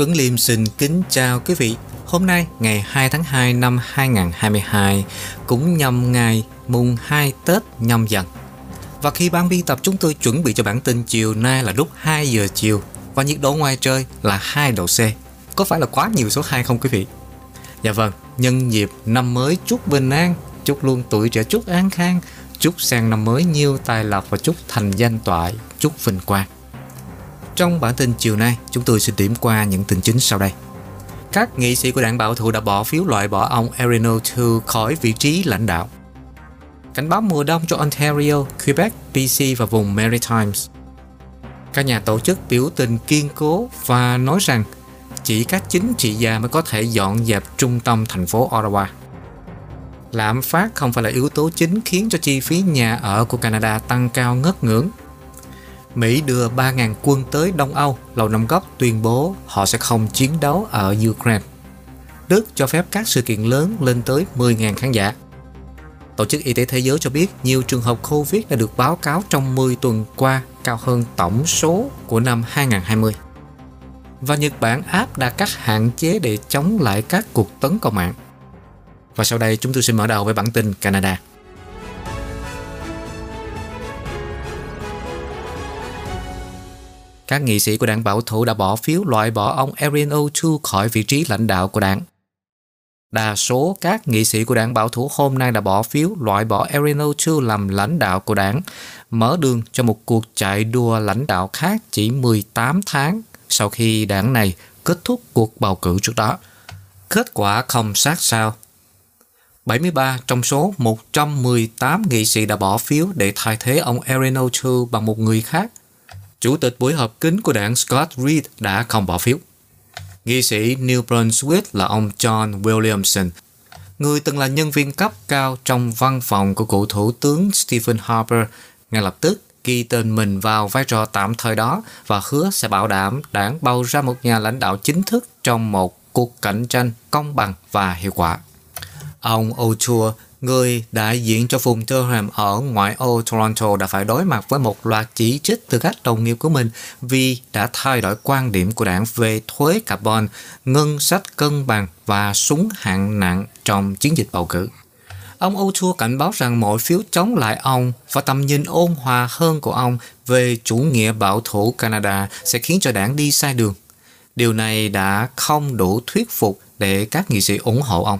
Tuấn Liêm xin kính chào quý vị. Hôm nay, ngày 2 tháng 2 năm 2022, cũng nhằm ngày mùng 2 Tết nhâm dần. Và khi ban biên tập chúng tôi chuẩn bị cho bản tin chiều nay là lúc 2 giờ chiều và nhiệt độ ngoài trời là 2 độ C. Có phải là quá nhiều số 2 không quý vị? Dạ vâng, nhân dịp năm mới chúc bình an, chúc luôn tuổi trẻ chúc an khang, chúc sang năm mới nhiều tài lộc và chúc thành danh toại, chúc vinh quang. Trong bản tin chiều nay, chúng tôi xin điểm qua những tin chính sau đây. Các nghị sĩ của đảng bảo thủ đã bỏ phiếu loại bỏ ông Erin O'Toole khỏi vị trí lãnh đạo. Cảnh báo mùa đông cho Ontario, Quebec, BC và vùng Maritimes. Các nhà tổ chức biểu tình kiên cố và nói rằng chỉ các chính trị gia mới có thể dọn dẹp trung tâm thành phố Ottawa. Lạm phát không phải là yếu tố chính khiến cho chi phí nhà ở của Canada tăng cao ngất ngưỡng. Mỹ đưa 3.000 quân tới Đông Âu, Lầu Năm Góc tuyên bố họ sẽ không chiến đấu ở Ukraine. Đức cho phép các sự kiện lớn lên tới 10.000 khán giả. Tổ chức Y tế Thế giới cho biết nhiều trường hợp COVID đã được báo cáo trong 10 tuần qua cao hơn tổng số của năm 2020. Và Nhật Bản áp đặt các hạn chế để chống lại các cuộc tấn công mạng. Và sau đây chúng tôi xin mở đầu với bản tin Canada. Các nghị sĩ của đảng bảo thủ đã bỏ phiếu loại bỏ ông Erin O'Toole khỏi vị trí lãnh đạo của đảng. Đa số các nghị sĩ của đảng bảo thủ hôm nay đã bỏ phiếu loại bỏ Erin O'Toole làm lãnh đạo của đảng, mở đường cho một cuộc chạy đua lãnh đạo khác chỉ 18 tháng sau khi đảng này kết thúc cuộc bầu cử trước đó. Kết quả không sát sao. 73 trong số 118 nghị sĩ đã bỏ phiếu để thay thế ông Erin O'Toole bằng một người khác Chủ tịch buổi họp kín của đảng Scott Reed đã không bỏ phiếu. Nghị sĩ New Brunswick là ông John Williamson, người từng là nhân viên cấp cao trong văn phòng của cựu thủ tướng Stephen Harper, ngay lập tức ghi tên mình vào vai trò tạm thời đó và hứa sẽ bảo đảm đảng bầu ra một nhà lãnh đạo chính thức trong một cuộc cạnh tranh công bằng và hiệu quả. Ông O'Toole người đại diện cho vùng Durham ở ngoại ô Toronto đã phải đối mặt với một loạt chỉ trích từ các đồng nghiệp của mình vì đã thay đổi quan điểm của đảng về thuế carbon, ngân sách cân bằng và súng hạng nặng trong chiến dịch bầu cử. Ông O'Toole cảnh báo rằng mọi phiếu chống lại ông và tầm nhìn ôn hòa hơn của ông về chủ nghĩa bảo thủ Canada sẽ khiến cho đảng đi sai đường. Điều này đã không đủ thuyết phục để các nghị sĩ ủng hộ ông.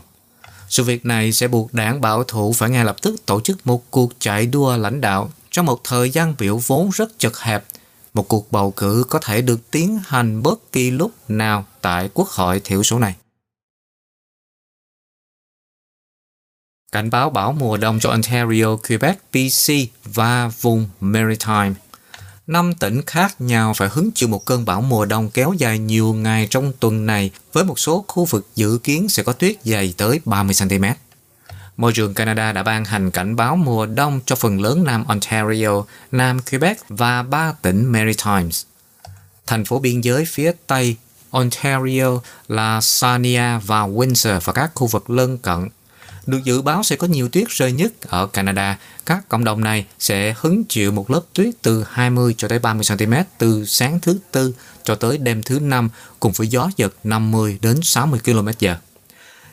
Sự việc này sẽ buộc đảng bảo thủ phải ngay lập tức tổ chức một cuộc chạy đua lãnh đạo trong một thời gian biểu vốn rất chật hẹp. Một cuộc bầu cử có thể được tiến hành bất kỳ lúc nào tại quốc hội thiểu số này. Cảnh báo bão mùa đông cho Ontario, Quebec, BC và vùng Maritime – năm tỉnh khác nhau phải hứng chịu một cơn bão mùa đông kéo dài nhiều ngày trong tuần này với một số khu vực dự kiến sẽ có tuyết dày tới 30cm. Môi trường Canada đã ban hành cảnh báo mùa đông cho phần lớn Nam Ontario, Nam Quebec và ba tỉnh Maritimes. Thành phố biên giới phía Tây Ontario là Sarnia và Windsor và các khu vực lân cận được dự báo sẽ có nhiều tuyết rơi nhất ở Canada. Các cộng đồng này sẽ hứng chịu một lớp tuyết từ 20 cho tới 30 cm từ sáng thứ tư cho tới đêm thứ năm cùng với gió giật 50 đến 60 km/h.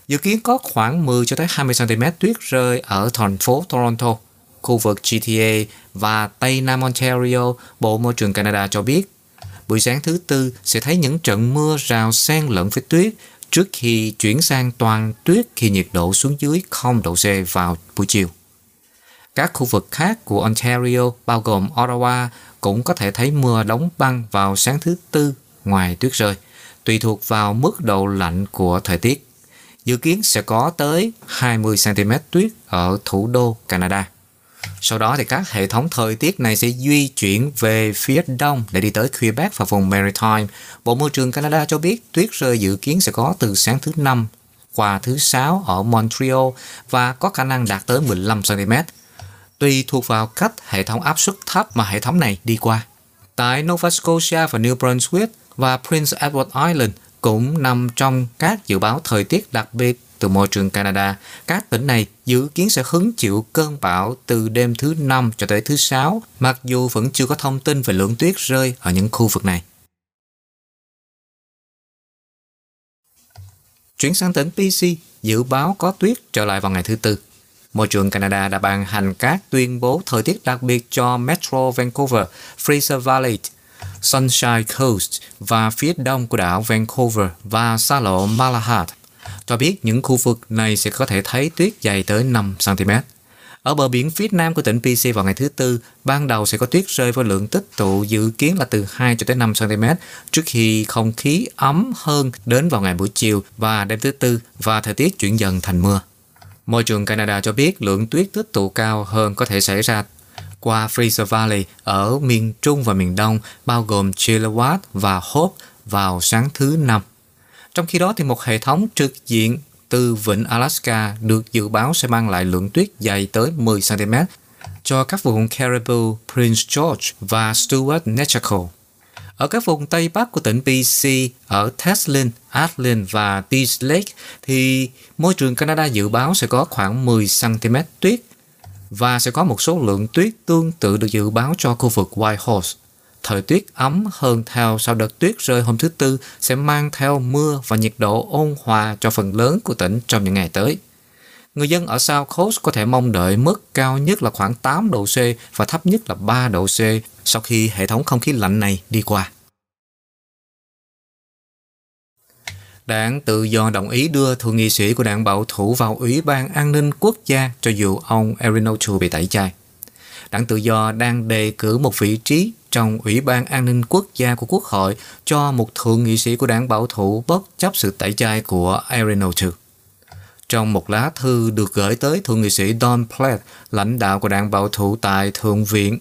Dự kiến có khoảng 10 cho tới 20 cm tuyết rơi ở thành phố Toronto, khu vực GTA và Tây Nam Ontario, Bộ Môi trường Canada cho biết. Buổi sáng thứ tư sẽ thấy những trận mưa rào xen lẫn với tuyết trước khi chuyển sang toàn tuyết khi nhiệt độ xuống dưới 0 độ C vào buổi chiều. Các khu vực khác của Ontario bao gồm Ottawa cũng có thể thấy mưa đóng băng vào sáng thứ tư ngoài tuyết rơi, tùy thuộc vào mức độ lạnh của thời tiết. Dự kiến sẽ có tới 20 cm tuyết ở thủ đô Canada. Sau đó thì các hệ thống thời tiết này sẽ di chuyển về phía đông để đi tới Quebec và vùng Maritime. Bộ Môi trường Canada cho biết tuyết rơi dự kiến sẽ có từ sáng thứ năm qua thứ sáu ở Montreal và có khả năng đạt tới 15 cm. Tùy thuộc vào cách hệ thống áp suất thấp mà hệ thống này đi qua. Tại Nova Scotia và New Brunswick và Prince Edward Island cũng nằm trong các dự báo thời tiết đặc biệt từ môi trường Canada, các tỉnh này dự kiến sẽ hứng chịu cơn bão từ đêm thứ năm cho tới thứ sáu, mặc dù vẫn chưa có thông tin về lượng tuyết rơi ở những khu vực này. Chuyển sang tỉnh BC, dự báo có tuyết trở lại vào ngày thứ Tư. Môi trường Canada đã ban hành các tuyên bố thời tiết đặc biệt cho Metro Vancouver, Fraser Valley, Sunshine Coast và phía đông của đảo Vancouver và xa lộ Malahat cho biết những khu vực này sẽ có thể thấy tuyết dày tới 5 cm. Ở bờ biển phía nam của tỉnh PC vào ngày thứ Tư, ban đầu sẽ có tuyết rơi với lượng tích tụ dự kiến là từ 2 cho tới 5 cm trước khi không khí ấm hơn đến vào ngày buổi chiều và đêm thứ Tư và thời tiết chuyển dần thành mưa. Môi trường Canada cho biết lượng tuyết tích tụ cao hơn có thể xảy ra qua Fraser Valley ở miền Trung và miền Đông, bao gồm Chilliwack và Hope vào sáng thứ Năm. Trong khi đó, thì một hệ thống trực diện từ vịnh Alaska được dự báo sẽ mang lại lượng tuyết dày tới 10 cm cho các vùng Caribou, Prince George và Stewart Nechaco. Ở các vùng Tây Bắc của tỉnh BC, ở Teslin, Atlin và Tees Lake thì môi trường Canada dự báo sẽ có khoảng 10 cm tuyết và sẽ có một số lượng tuyết tương tự được dự báo cho khu vực Whitehorse. Thời tiết ấm hơn theo sau đợt tuyết rơi hôm thứ Tư sẽ mang theo mưa và nhiệt độ ôn hòa cho phần lớn của tỉnh trong những ngày tới. Người dân ở South Coast có thể mong đợi mức cao nhất là khoảng 8 độ C và thấp nhất là 3 độ C sau khi hệ thống không khí lạnh này đi qua. Đảng Tự do đồng ý đưa thượng nghị sĩ của đảng bảo thủ vào Ủy ban An ninh Quốc gia cho dù ông Erin O'Toole bị tẩy chay. Đảng Tự do đang đề cử một vị trí trong Ủy ban An ninh Quốc gia của Quốc hội cho một thượng nghị sĩ của đảng bảo thủ bất chấp sự tẩy chay của Arenotu. Trong một lá thư được gửi tới thượng nghị sĩ Don Platt, lãnh đạo của đảng bảo thủ tại Thượng viện,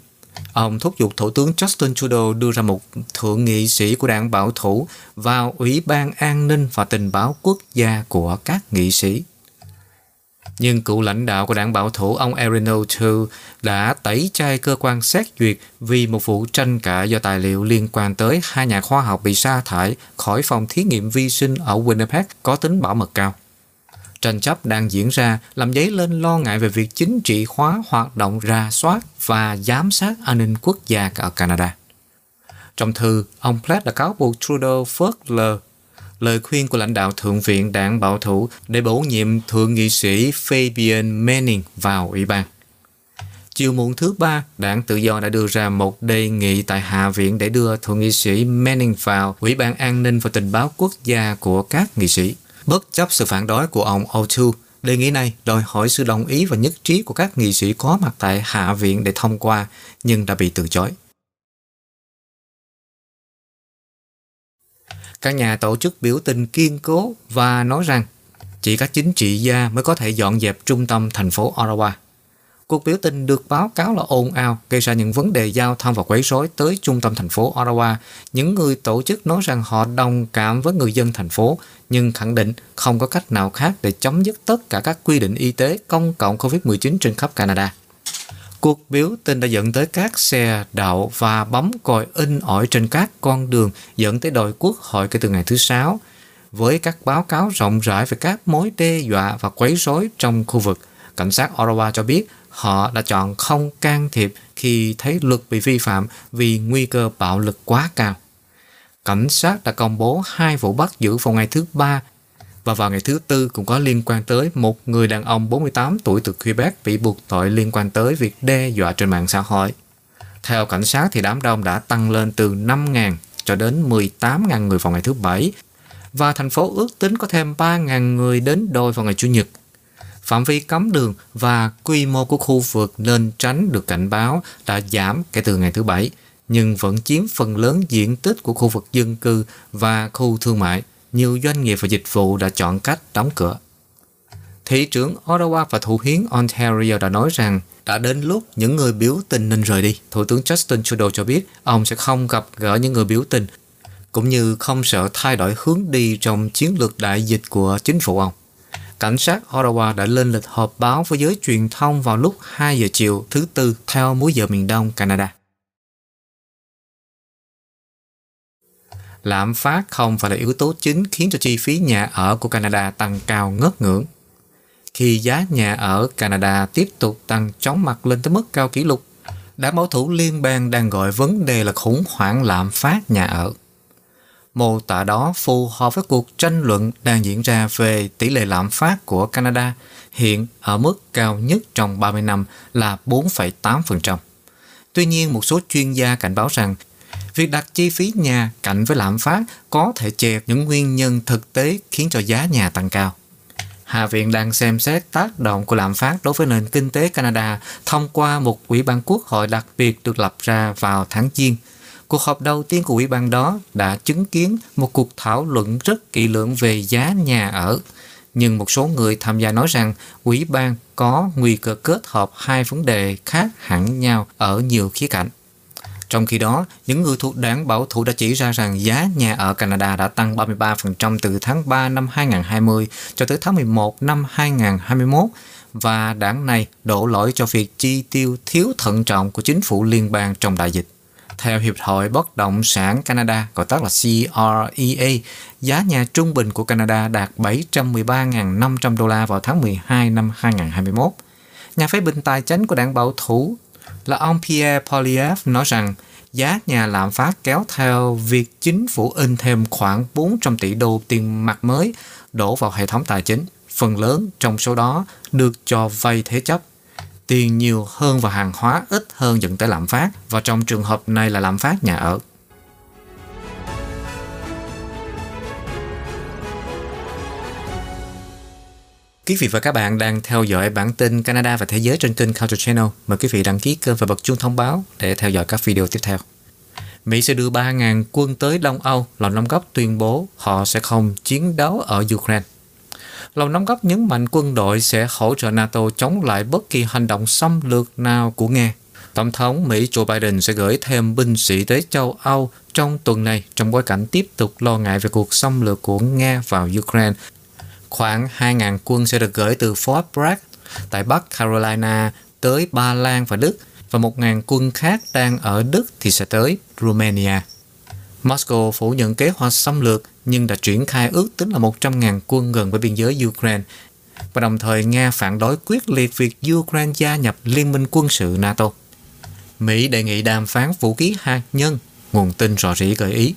ông thúc giục Thủ tướng Justin Trudeau đưa ra một thượng nghị sĩ của đảng bảo thủ vào Ủy ban An ninh và Tình báo Quốc gia của các nghị sĩ. Nhưng cựu lãnh đạo của đảng bảo thủ ông Erin O'Toole đã tẩy chay cơ quan xét duyệt vì một vụ tranh cãi do tài liệu liên quan tới hai nhà khoa học bị sa thải khỏi phòng thí nghiệm vi sinh ở Winnipeg có tính bảo mật cao. Tranh chấp đang diễn ra làm dấy lên lo ngại về việc chính trị hóa hoạt động ra soát và giám sát an ninh quốc gia ở Canada. Trong thư, ông Platt đã cáo buộc Trudeau phớt lờ lời khuyên của lãnh đạo Thượng viện đảng bảo thủ để bổ nhiệm Thượng nghị sĩ Fabian Manning vào ủy ban. Chiều muộn thứ ba, đảng tự do đã đưa ra một đề nghị tại Hạ viện để đưa Thượng nghị sĩ Manning vào Ủy ban An ninh và Tình báo Quốc gia của các nghị sĩ. Bất chấp sự phản đối của ông O'Toole, đề nghị này đòi hỏi sự đồng ý và nhất trí của các nghị sĩ có mặt tại Hạ viện để thông qua, nhưng đã bị từ chối. Các nhà tổ chức biểu tình kiên cố và nói rằng chỉ các chính trị gia mới có thể dọn dẹp trung tâm thành phố Ottawa. Cuộc biểu tình được báo cáo là ồn ào, gây ra những vấn đề giao thông và quấy rối tới trung tâm thành phố Ottawa. Những người tổ chức nói rằng họ đồng cảm với người dân thành phố, nhưng khẳng định không có cách nào khác để chấm dứt tất cả các quy định y tế công cộng COVID-19 trên khắp Canada. Cuộc biểu tình đã dẫn tới các xe đậu và bấm còi in ỏi trên các con đường dẫn tới đòi quốc hội kể từ ngày thứ Sáu, với các báo cáo rộng rãi về các mối đe dọa và quấy rối trong khu vực. Cảnh sát Ottawa cho biết họ đã chọn không can thiệp khi thấy luật bị vi phạm vì nguy cơ bạo lực quá cao. Cảnh sát đã công bố hai vụ bắt giữ vào ngày thứ Ba và vào ngày thứ Tư cũng có liên quan tới một người đàn ông 48 tuổi từ Quebec bị buộc tội liên quan tới việc đe dọa trên mạng xã hội. Theo cảnh sát thì đám đông đã tăng lên từ 5.000 cho đến 18.000 người vào ngày thứ Bảy và thành phố ước tính có thêm 3.000 người đến đôi vào ngày Chủ nhật. Phạm vi cấm đường và quy mô của khu vực nên tránh được cảnh báo đã giảm kể từ ngày thứ Bảy, nhưng vẫn chiếm phần lớn diện tích của khu vực dân cư và khu thương mại nhiều doanh nghiệp và dịch vụ đã chọn cách đóng cửa. Thị trưởng Ottawa và Thủ hiến Ontario đã nói rằng đã đến lúc những người biểu tình nên rời đi. Thủ tướng Justin Trudeau cho biết ông sẽ không gặp gỡ những người biểu tình, cũng như không sợ thay đổi hướng đi trong chiến lược đại dịch của chính phủ ông. Cảnh sát Ottawa đã lên lịch họp báo với giới truyền thông vào lúc 2 giờ chiều thứ Tư theo múi giờ miền Đông Canada. Lạm phát không phải là yếu tố chính khiến cho chi phí nhà ở của Canada tăng cao ngất ngưỡng. Khi giá nhà ở Canada tiếp tục tăng chóng mặt lên tới mức cao kỷ lục, đảng bảo thủ liên bang đang gọi vấn đề là khủng hoảng lạm phát nhà ở. Mô tả đó phù hợp với cuộc tranh luận đang diễn ra về tỷ lệ lạm phát của Canada hiện ở mức cao nhất trong 30 năm là 4,8%. Tuy nhiên, một số chuyên gia cảnh báo rằng việc đặt chi phí nhà cạnh với lạm phát có thể che những nguyên nhân thực tế khiến cho giá nhà tăng cao. Hạ viện đang xem xét tác động của lạm phát đối với nền kinh tế Canada thông qua một ủy ban quốc hội đặc biệt được lập ra vào tháng Giêng. Cuộc họp đầu tiên của ủy ban đó đã chứng kiến một cuộc thảo luận rất kỹ lưỡng về giá nhà ở. Nhưng một số người tham gia nói rằng ủy ban có nguy cơ kết hợp hai vấn đề khác hẳn nhau ở nhiều khía cạnh. Trong khi đó, những người thuộc đảng bảo thủ đã chỉ ra rằng giá nhà ở Canada đã tăng 33% từ tháng 3 năm 2020 cho tới tháng 11 năm 2021 và đảng này đổ lỗi cho việc chi tiêu thiếu thận trọng của chính phủ liên bang trong đại dịch. Theo Hiệp hội Bất động sản Canada, gọi tắt là CREA, giá nhà trung bình của Canada đạt 713.500 đô la vào tháng 12 năm 2021. Nhà phê bình tài chính của đảng bảo thủ là ông Pierre Poliev nói rằng, giá nhà lạm phát kéo theo việc chính phủ in thêm khoảng 400 tỷ đô tiền mặt mới đổ vào hệ thống tài chính. Phần lớn trong số đó được cho vay thế chấp. Tiền nhiều hơn và hàng hóa ít hơn dẫn tới lạm phát và trong trường hợp này là lạm phát nhà ở. Quý vị và các bạn đang theo dõi bản tin Canada và Thế giới trên kênh Culture Channel. Mời quý vị đăng ký kênh và bật chuông thông báo để theo dõi các video tiếp theo. Mỹ sẽ đưa 3.000 quân tới Đông Âu, Lầu Năm Góc tuyên bố họ sẽ không chiến đấu ở Ukraine. Lầu Năm Góc nhấn mạnh quân đội sẽ hỗ trợ NATO chống lại bất kỳ hành động xâm lược nào của Nga. Tổng thống Mỹ Joe Biden sẽ gửi thêm binh sĩ tới châu Âu trong tuần này trong bối cảnh tiếp tục lo ngại về cuộc xâm lược của Nga vào Ukraine Khoảng 2.000 quân sẽ được gửi từ Fort Bragg tại Bắc Carolina tới Ba Lan và Đức và 1.000 quân khác đang ở Đức thì sẽ tới Romania. Moscow phủ nhận kế hoạch xâm lược nhưng đã triển khai ước tính là 100.000 quân gần với biên giới Ukraine và đồng thời Nga phản đối quyết liệt việc Ukraine gia nhập Liên minh quân sự NATO. Mỹ đề nghị đàm phán vũ khí hạt nhân, nguồn tin rò rỉ gợi ý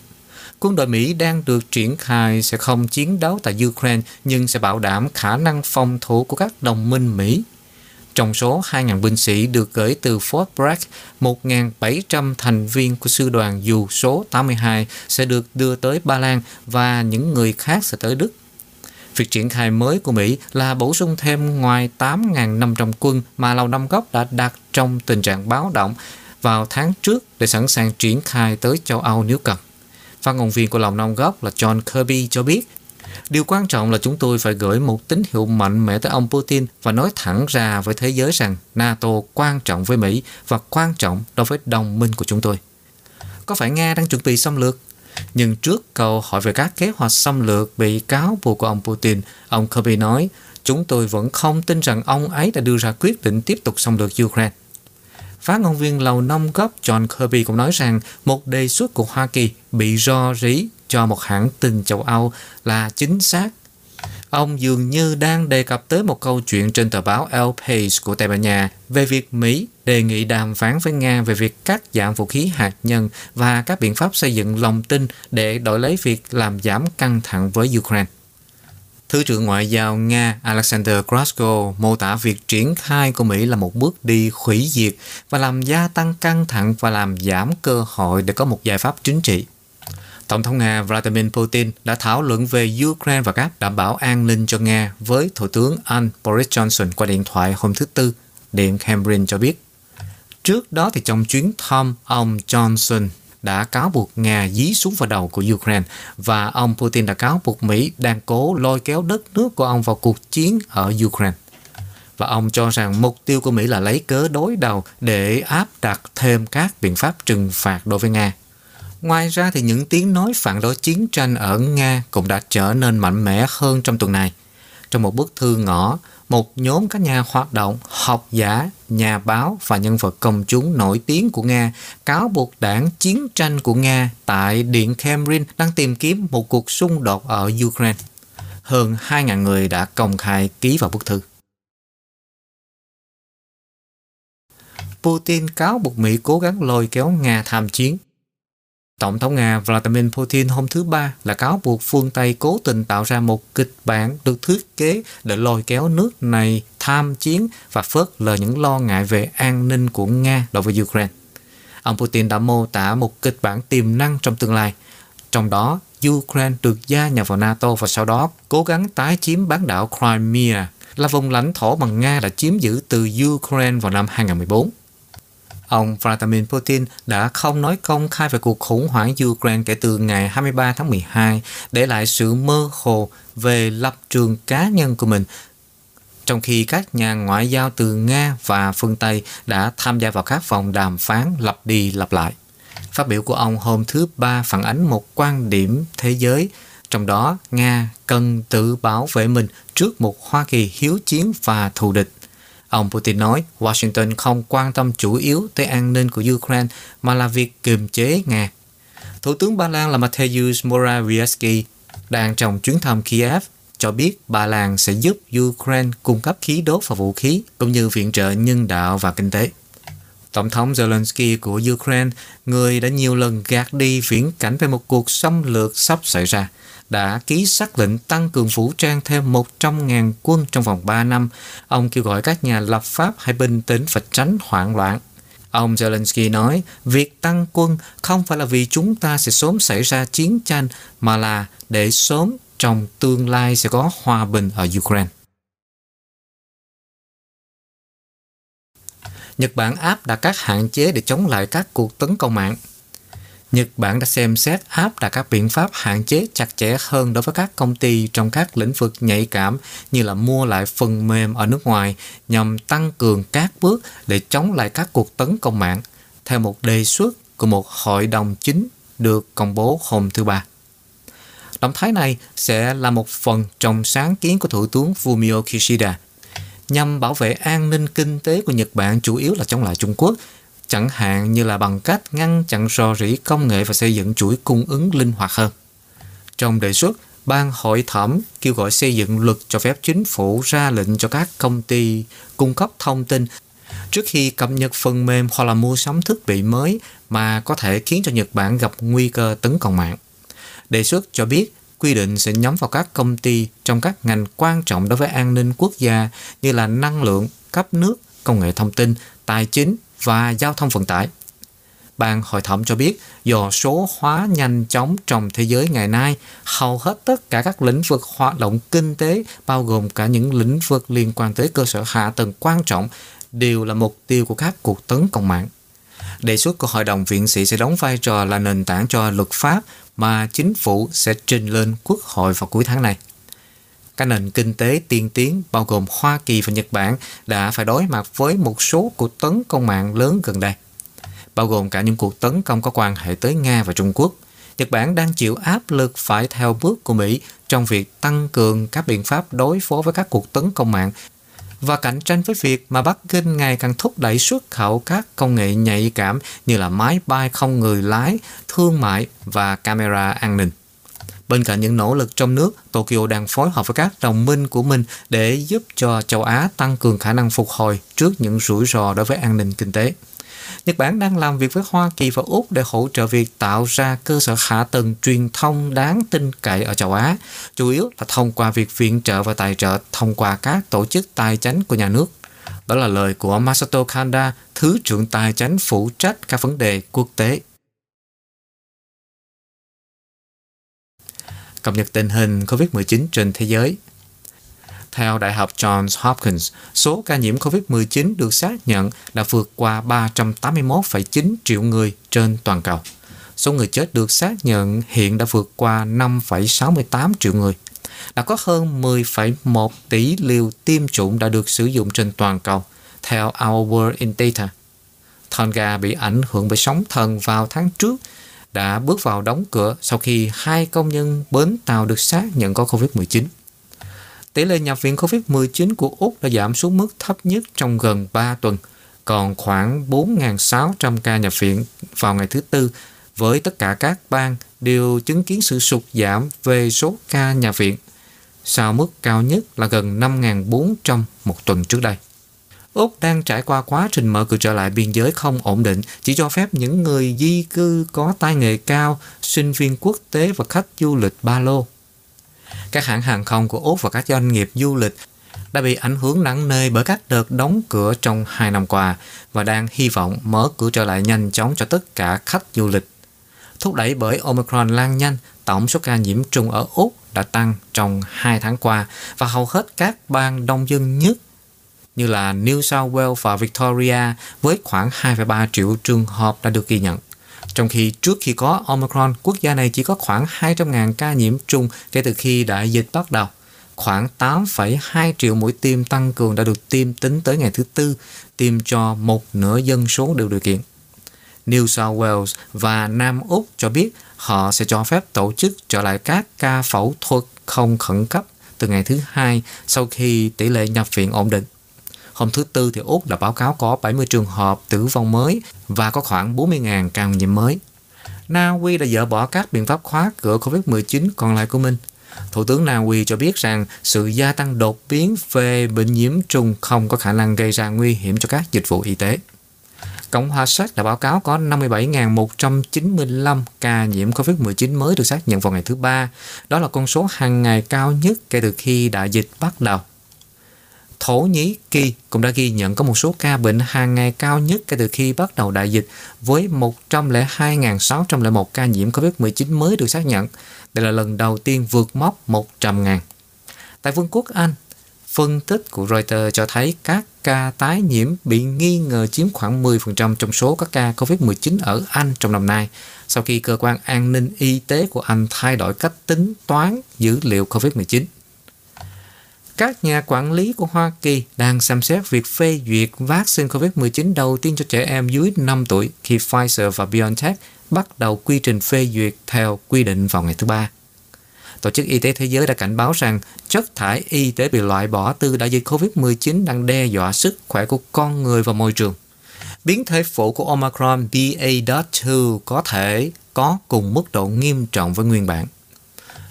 quân đội Mỹ đang được triển khai sẽ không chiến đấu tại Ukraine nhưng sẽ bảo đảm khả năng phòng thủ của các đồng minh Mỹ. Trong số 2.000 binh sĩ được gửi từ Fort Bragg, 1.700 thành viên của sư đoàn dù số 82 sẽ được đưa tới Ba Lan và những người khác sẽ tới Đức. Việc triển khai mới của Mỹ là bổ sung thêm ngoài 8.500 quân mà Lầu Năm Góc đã đặt trong tình trạng báo động vào tháng trước để sẵn sàng triển khai tới châu Âu nếu cần. Phát ngôn viên của Lòng Nông Gốc là John Kirby cho biết Điều quan trọng là chúng tôi phải gửi một tín hiệu mạnh mẽ tới ông Putin và nói thẳng ra với thế giới rằng NATO quan trọng với Mỹ và quan trọng đối với đồng minh của chúng tôi. Có phải Nga đang chuẩn bị xâm lược? Nhưng trước câu hỏi về các kế hoạch xâm lược bị cáo buộc của ông Putin, ông Kirby nói, chúng tôi vẫn không tin rằng ông ấy đã đưa ra quyết định tiếp tục xâm lược Ukraine. Phát ngôn viên Lầu Năm Góc John Kirby cũng nói rằng một đề xuất của Hoa Kỳ bị ro rí cho một hãng tin châu Âu là chính xác. Ông dường như đang đề cập tới một câu chuyện trên tờ báo El País của Tây Ban Nha về việc Mỹ đề nghị đàm phán với Nga về việc cắt giảm vũ khí hạt nhân và các biện pháp xây dựng lòng tin để đổi lấy việc làm giảm căng thẳng với Ukraine. Thứ trưởng Ngoại giao Nga Alexander Krasko mô tả việc triển khai của Mỹ là một bước đi hủy diệt và làm gia tăng căng thẳng và làm giảm cơ hội để có một giải pháp chính trị. Tổng thống Nga Vladimir Putin đã thảo luận về Ukraine và các đảm bảo an ninh cho Nga với Thủ tướng Anh Boris Johnson qua điện thoại hôm thứ Tư, Điện Kremlin cho biết. Trước đó thì trong chuyến thăm, ông Johnson đã cáo buộc Nga dí súng vào đầu của Ukraine và ông Putin đã cáo buộc Mỹ đang cố lôi kéo đất nước của ông vào cuộc chiến ở Ukraine. Và ông cho rằng mục tiêu của Mỹ là lấy cớ đối đầu để áp đặt thêm các biện pháp trừng phạt đối với Nga. Ngoài ra thì những tiếng nói phản đối chiến tranh ở Nga cũng đã trở nên mạnh mẽ hơn trong tuần này. Trong một bức thư ngõ, một nhóm các nhà hoạt động, học giả, nhà báo và nhân vật công chúng nổi tiếng của Nga cáo buộc đảng chiến tranh của Nga tại Điện Kremlin đang tìm kiếm một cuộc xung đột ở Ukraine. Hơn 2.000 người đã công khai ký vào bức thư. Putin cáo buộc Mỹ cố gắng lôi kéo Nga tham chiến. Tổng thống Nga Vladimir Putin hôm thứ Ba là cáo buộc phương Tây cố tình tạo ra một kịch bản được thiết kế để lôi kéo nước này tham chiến và phớt lờ những lo ngại về an ninh của Nga đối với Ukraine. Ông Putin đã mô tả một kịch bản tiềm năng trong tương lai, trong đó Ukraine được gia nhập vào NATO và sau đó cố gắng tái chiếm bán đảo Crimea là vùng lãnh thổ mà Nga đã chiếm giữ từ Ukraine vào năm 2014. Ông Vladimir Putin đã không nói công khai về cuộc khủng hoảng Ukraine kể từ ngày 23 tháng 12, để lại sự mơ hồ về lập trường cá nhân của mình, trong khi các nhà ngoại giao từ Nga và phương Tây đã tham gia vào các vòng đàm phán lặp đi lặp lại. Phát biểu của ông hôm thứ Ba phản ánh một quan điểm thế giới, trong đó Nga cần tự bảo vệ mình trước một Hoa Kỳ hiếu chiến và thù địch. Ông Putin nói Washington không quan tâm chủ yếu tới an ninh của Ukraine mà là việc kiềm chế Nga. Thủ tướng Ba Lan là Mateusz Morawiecki đang trong chuyến thăm Kiev cho biết Ba Lan sẽ giúp Ukraine cung cấp khí đốt và vũ khí cũng như viện trợ nhân đạo và kinh tế. Tổng thống Zelensky của Ukraine, người đã nhiều lần gạt đi viễn cảnh về một cuộc xâm lược sắp xảy ra, đã ký xác lệnh tăng cường vũ trang thêm 100.000 quân trong vòng 3 năm. Ông kêu gọi các nhà lập pháp hãy bình tĩnh và tránh hoảng loạn. Ông Zelensky nói, việc tăng quân không phải là vì chúng ta sẽ sớm xảy ra chiến tranh, mà là để sớm trong tương lai sẽ có hòa bình ở Ukraine. Nhật Bản áp đặt các hạn chế để chống lại các cuộc tấn công mạng. Nhật Bản đã xem xét áp đặt các biện pháp hạn chế chặt chẽ hơn đối với các công ty trong các lĩnh vực nhạy cảm như là mua lại phần mềm ở nước ngoài nhằm tăng cường các bước để chống lại các cuộc tấn công mạng, theo một đề xuất của một hội đồng chính được công bố hôm thứ Ba. Động thái này sẽ là một phần trong sáng kiến của Thủ tướng Fumio Kishida nhằm bảo vệ an ninh kinh tế của Nhật Bản chủ yếu là chống lại Trung Quốc, chẳng hạn như là bằng cách ngăn chặn rò rỉ công nghệ và xây dựng chuỗi cung ứng linh hoạt hơn. Trong đề xuất, ban hội thẩm kêu gọi xây dựng luật cho phép chính phủ ra lệnh cho các công ty cung cấp thông tin trước khi cập nhật phần mềm hoặc là mua sắm thiết bị mới mà có thể khiến cho Nhật Bản gặp nguy cơ tấn công mạng. Đề xuất cho biết quy định sẽ nhắm vào các công ty trong các ngành quan trọng đối với an ninh quốc gia như là năng lượng, cấp nước, công nghệ thông tin, tài chính và giao thông vận tải. Ban hội thẩm cho biết do số hóa nhanh chóng trong thế giới ngày nay, hầu hết tất cả các lĩnh vực hoạt động kinh tế, bao gồm cả những lĩnh vực liên quan tới cơ sở hạ tầng quan trọng, đều là mục tiêu của các cuộc tấn công mạng. Đề xuất của Hội đồng viện sĩ sẽ đóng vai trò là nền tảng cho luật pháp mà chính phủ sẽ trình lên Quốc hội vào cuối tháng này. Các nền kinh tế tiên tiến bao gồm Hoa Kỳ và Nhật Bản đã phải đối mặt với một số cuộc tấn công mạng lớn gần đây, bao gồm cả những cuộc tấn công có quan hệ tới Nga và Trung Quốc. Nhật Bản đang chịu áp lực phải theo bước của Mỹ trong việc tăng cường các biện pháp đối phó với các cuộc tấn công mạng và cạnh tranh với việc mà Bắc Kinh ngày càng thúc đẩy xuất khẩu các công nghệ nhạy cảm như là máy bay không người lái, thương mại và camera an ninh. Bên cạnh những nỗ lực trong nước, Tokyo đang phối hợp với các đồng minh của mình để giúp cho châu Á tăng cường khả năng phục hồi trước những rủi ro đối với an ninh kinh tế. Nhật Bản đang làm việc với Hoa Kỳ và Úc để hỗ trợ việc tạo ra cơ sở hạ tầng truyền thông đáng tin cậy ở châu Á, chủ yếu là thông qua việc viện trợ và tài trợ thông qua các tổ chức tài chính của nhà nước. Đó là lời của Masato Kanda, Thứ trưởng Tài chính phụ trách các vấn đề quốc tế. Cập nhật tình hình COVID-19 trên thế giới theo Đại học Johns Hopkins, số ca nhiễm COVID-19 được xác nhận đã vượt qua 381,9 triệu người trên toàn cầu. Số người chết được xác nhận hiện đã vượt qua 5,68 triệu người. Đã có hơn 10,1 tỷ liều tiêm chủng đã được sử dụng trên toàn cầu, theo Our World in Data. Tonga bị ảnh hưởng bởi sóng thần vào tháng trước đã bước vào đóng cửa sau khi hai công nhân bến tàu được xác nhận có COVID-19 tỷ lệ nhập viện COVID-19 của Úc đã giảm xuống mức thấp nhất trong gần 3 tuần, còn khoảng 4.600 ca nhập viện vào ngày thứ Tư, với tất cả các bang đều chứng kiến sự sụt giảm về số ca nhập viện, sau mức cao nhất là gần 5.400 một tuần trước đây. Úc đang trải qua quá trình mở cửa trở lại biên giới không ổn định, chỉ cho phép những người di cư có tay nghề cao, sinh viên quốc tế và khách du lịch ba lô. Các hãng hàng không của Úc và các doanh nghiệp du lịch đã bị ảnh hưởng nặng nề bởi các đợt đóng cửa trong hai năm qua và đang hy vọng mở cửa trở lại nhanh chóng cho tất cả khách du lịch. Thúc đẩy bởi Omicron lan nhanh, tổng số ca nhiễm trùng ở Úc đã tăng trong hai tháng qua và hầu hết các bang đông dân nhất như là New South Wales và Victoria với khoảng 2,3 triệu trường hợp đã được ghi nhận. Trong khi trước khi có Omicron, quốc gia này chỉ có khoảng 200.000 ca nhiễm trùng kể từ khi đại dịch bắt đầu. Khoảng 8,2 triệu mũi tiêm tăng cường đã được tiêm tính tới ngày thứ Tư, tiêm cho một nửa dân số đủ điều kiện. New South Wales và Nam Úc cho biết họ sẽ cho phép tổ chức trở lại các ca phẫu thuật không khẩn cấp từ ngày thứ hai sau khi tỷ lệ nhập viện ổn định. Hôm thứ Tư thì Úc đã báo cáo có 70 trường hợp tử vong mới và có khoảng 40.000 ca nhiễm mới. Na Uy đã dỡ bỏ các biện pháp khóa cửa COVID-19 còn lại của mình. Thủ tướng Na Uy cho biết rằng sự gia tăng đột biến về bệnh nhiễm trùng không có khả năng gây ra nguy hiểm cho các dịch vụ y tế. Cộng hòa Séc đã báo cáo có 57.195 ca nhiễm COVID-19 mới được xác nhận vào ngày thứ Ba. Đó là con số hàng ngày cao nhất kể từ khi đại dịch bắt đầu. Thổ Nhĩ Kỳ cũng đã ghi nhận có một số ca bệnh hàng ngày cao nhất kể từ khi bắt đầu đại dịch với 102.601 ca nhiễm COVID-19 mới được xác nhận. Đây là lần đầu tiên vượt mốc 100.000. Tại Vương quốc Anh, phân tích của Reuters cho thấy các ca tái nhiễm bị nghi ngờ chiếm khoảng 10% trong số các ca COVID-19 ở Anh trong năm nay, sau khi cơ quan an ninh y tế của Anh thay đổi cách tính toán dữ liệu COVID-19. Các nhà quản lý của Hoa Kỳ đang xem xét việc phê duyệt vaccine COVID-19 đầu tiên cho trẻ em dưới 5 tuổi khi Pfizer và BioNTech bắt đầu quy trình phê duyệt theo quy định vào ngày thứ Ba. Tổ chức Y tế Thế giới đã cảnh báo rằng chất thải y tế bị loại bỏ từ đại dịch COVID-19 đang đe dọa sức khỏe của con người và môi trường. Biến thể phụ của Omicron BA.2 có thể có cùng mức độ nghiêm trọng với nguyên bản.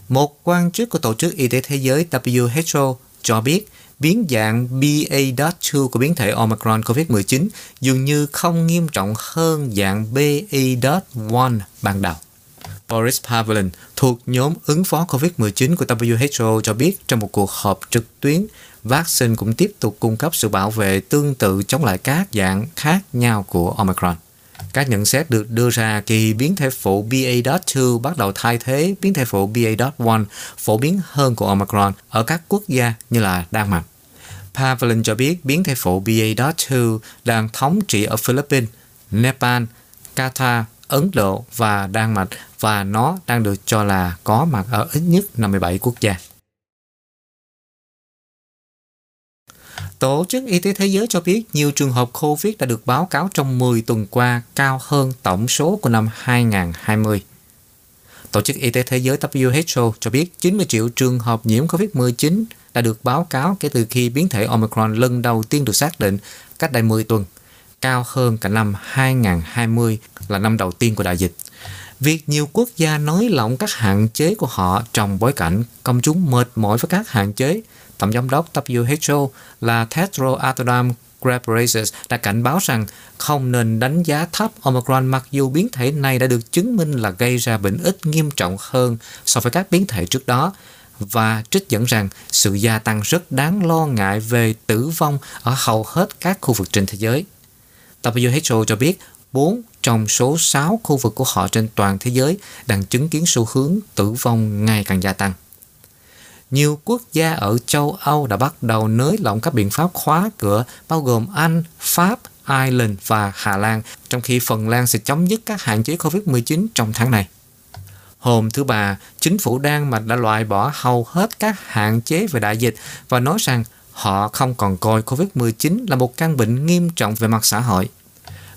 Một quan chức của Tổ chức Y tế Thế giới WHO cho biết biến dạng BA.2 của biến thể Omicron COVID-19 dường như không nghiêm trọng hơn dạng BA.1 ban đầu. Boris Pavlin thuộc nhóm ứng phó COVID-19 của WHO cho biết trong một cuộc họp trực tuyến, vaccine cũng tiếp tục cung cấp sự bảo vệ tương tự chống lại các dạng khác nhau của Omicron. Các nhận xét được đưa ra khi biến thể phụ BA.2 bắt đầu thay thế biến thể phụ BA.1 phổ biến hơn của Omicron ở các quốc gia như là Đan Mạch. Pavlin cho biết biến thể phụ BA.2 đang thống trị ở Philippines, Nepal, Qatar, Ấn Độ và Đan Mạch và nó đang được cho là có mặt ở ít nhất 57 quốc gia. Tổ chức Y tế Thế giới cho biết nhiều trường hợp COVID đã được báo cáo trong 10 tuần qua cao hơn tổng số của năm 2020. Tổ chức Y tế Thế giới WHO cho biết 90 triệu trường hợp nhiễm COVID-19 đã được báo cáo kể từ khi biến thể Omicron lần đầu tiên được xác định cách đây 10 tuần, cao hơn cả năm 2020 là năm đầu tiên của đại dịch. Việc nhiều quốc gia nới lỏng các hạn chế của họ trong bối cảnh công chúng mệt mỏi với các hạn chế Tổng giám đốc WHO là Tedros Adhanom Ghebreyesus đã cảnh báo rằng không nên đánh giá thấp Omicron mặc dù biến thể này đã được chứng minh là gây ra bệnh ít nghiêm trọng hơn so với các biến thể trước đó, và trích dẫn rằng sự gia tăng rất đáng lo ngại về tử vong ở hầu hết các khu vực trên thế giới. WHO cho biết 4 trong số 6 khu vực của họ trên toàn thế giới đang chứng kiến xu hướng tử vong ngày càng gia tăng nhiều quốc gia ở châu Âu đã bắt đầu nới lỏng các biện pháp khóa cửa, bao gồm Anh, Pháp, Ireland và Hà Lan, trong khi Phần Lan sẽ chấm dứt các hạn chế COVID-19 trong tháng này. Hôm thứ Ba, chính phủ Đan Mạch đã loại bỏ hầu hết các hạn chế về đại dịch và nói rằng họ không còn coi COVID-19 là một căn bệnh nghiêm trọng về mặt xã hội.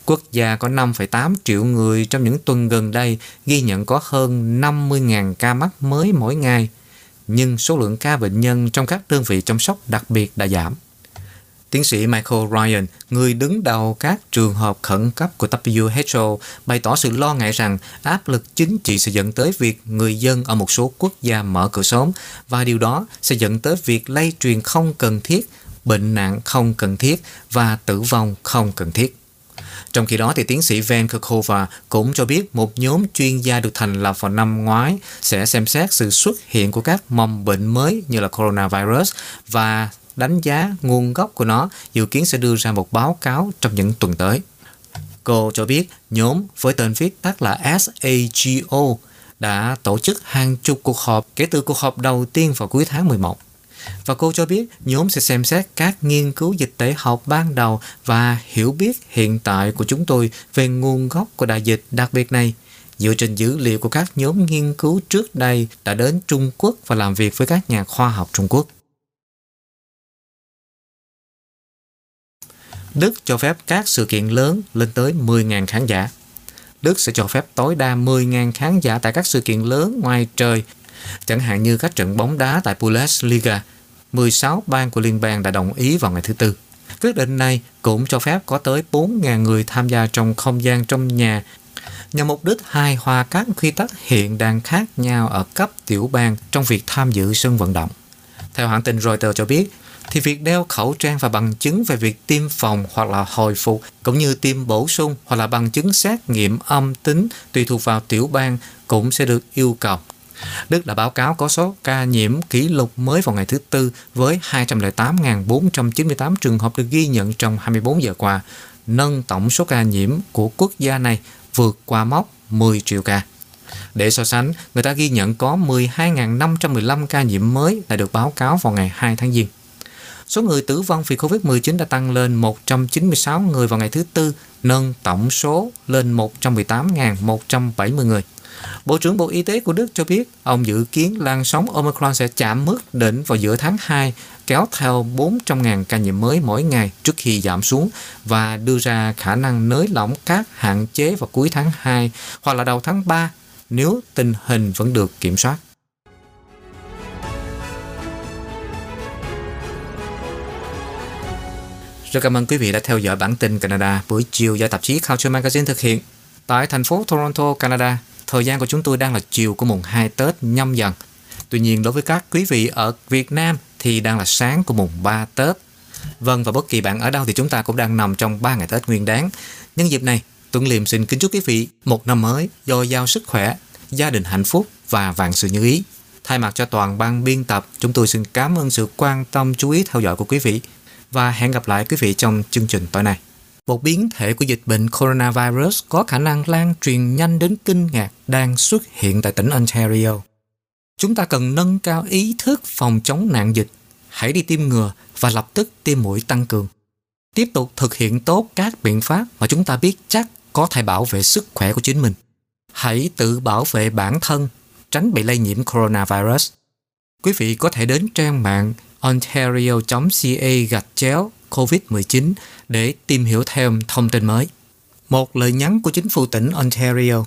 Quốc gia có 5,8 triệu người trong những tuần gần đây ghi nhận có hơn 50.000 ca mắc mới mỗi ngày – nhưng số lượng ca bệnh nhân trong các đơn vị chăm sóc đặc biệt đã giảm. Tiến sĩ Michael Ryan, người đứng đầu các trường hợp khẩn cấp của WHO, bày tỏ sự lo ngại rằng áp lực chính trị sẽ dẫn tới việc người dân ở một số quốc gia mở cửa sớm và điều đó sẽ dẫn tới việc lây truyền không cần thiết bệnh nặng không cần thiết và tử vong không cần thiết. Trong khi đó, thì tiến sĩ Van Kerkhova cũng cho biết một nhóm chuyên gia được thành lập vào năm ngoái sẽ xem xét sự xuất hiện của các mầm bệnh mới như là coronavirus và đánh giá nguồn gốc của nó dự kiến sẽ đưa ra một báo cáo trong những tuần tới. Cô cho biết nhóm với tên viết tắt là SAGO đã tổ chức hàng chục cuộc họp kể từ cuộc họp đầu tiên vào cuối tháng 11. Và cô cho biết nhóm sẽ xem xét các nghiên cứu dịch tễ học ban đầu và hiểu biết hiện tại của chúng tôi về nguồn gốc của đại dịch đặc biệt này dựa trên dữ liệu của các nhóm nghiên cứu trước đây đã đến Trung Quốc và làm việc với các nhà khoa học Trung Quốc. Đức cho phép các sự kiện lớn lên tới 10.000 khán giả. Đức sẽ cho phép tối đa 10.000 khán giả tại các sự kiện lớn ngoài trời, chẳng hạn như các trận bóng đá tại Bundesliga. 16 bang của liên bang đã đồng ý vào ngày thứ Tư. Quyết định này cũng cho phép có tới 4.000 người tham gia trong không gian trong nhà nhằm mục đích hài hòa các quy tắc hiện đang khác nhau ở cấp tiểu bang trong việc tham dự sân vận động. Theo hãng tin Reuters cho biết, thì việc đeo khẩu trang và bằng chứng về việc tiêm phòng hoặc là hồi phục cũng như tiêm bổ sung hoặc là bằng chứng xét nghiệm âm tính tùy thuộc vào tiểu bang cũng sẽ được yêu cầu. Đức đã báo cáo có số ca nhiễm kỷ lục mới vào ngày thứ Tư với 208.498 trường hợp được ghi nhận trong 24 giờ qua, nâng tổng số ca nhiễm của quốc gia này vượt qua mốc 10 triệu ca. Để so sánh, người ta ghi nhận có 12.515 ca nhiễm mới đã được báo cáo vào ngày 2 tháng Giêng. Số người tử vong vì COVID-19 đã tăng lên 196 người vào ngày thứ Tư, nâng tổng số lên 118.170 người. Bộ trưởng Bộ Y tế của Đức cho biết ông dự kiến làn sóng Omicron sẽ chạm mức đỉnh vào giữa tháng 2, kéo theo 400.000 ca nhiễm mới mỗi ngày trước khi giảm xuống và đưa ra khả năng nới lỏng các hạn chế vào cuối tháng 2 hoặc là đầu tháng 3 nếu tình hình vẫn được kiểm soát. Rất cảm ơn quý vị đã theo dõi bản tin Canada buổi chiều do tạp chí Culture Magazine thực hiện. Tại thành phố Toronto, Canada, thời gian của chúng tôi đang là chiều của mùng 2 Tết nhâm dần. Tuy nhiên đối với các quý vị ở Việt Nam thì đang là sáng của mùng 3 Tết. Vâng và bất kỳ bạn ở đâu thì chúng ta cũng đang nằm trong 3 ngày Tết nguyên đáng. Nhân dịp này, Tuấn Liêm xin kính chúc quý vị một năm mới dồi dào sức khỏe, gia đình hạnh phúc và vạn sự như ý. Thay mặt cho toàn ban biên tập, chúng tôi xin cảm ơn sự quan tâm chú ý theo dõi của quý vị và hẹn gặp lại quý vị trong chương trình tối nay. Một biến thể của dịch bệnh coronavirus có khả năng lan truyền nhanh đến kinh ngạc đang xuất hiện tại tỉnh Ontario. Chúng ta cần nâng cao ý thức phòng chống nạn dịch, hãy đi tiêm ngừa và lập tức tiêm mũi tăng cường. Tiếp tục thực hiện tốt các biện pháp mà chúng ta biết chắc có thể bảo vệ sức khỏe của chính mình. Hãy tự bảo vệ bản thân, tránh bị lây nhiễm coronavirus. Quý vị có thể đến trang mạng ontario.ca gạch chéo COVID-19 để tìm hiểu thêm thông tin mới. Một lời nhắn của chính phủ tỉnh Ontario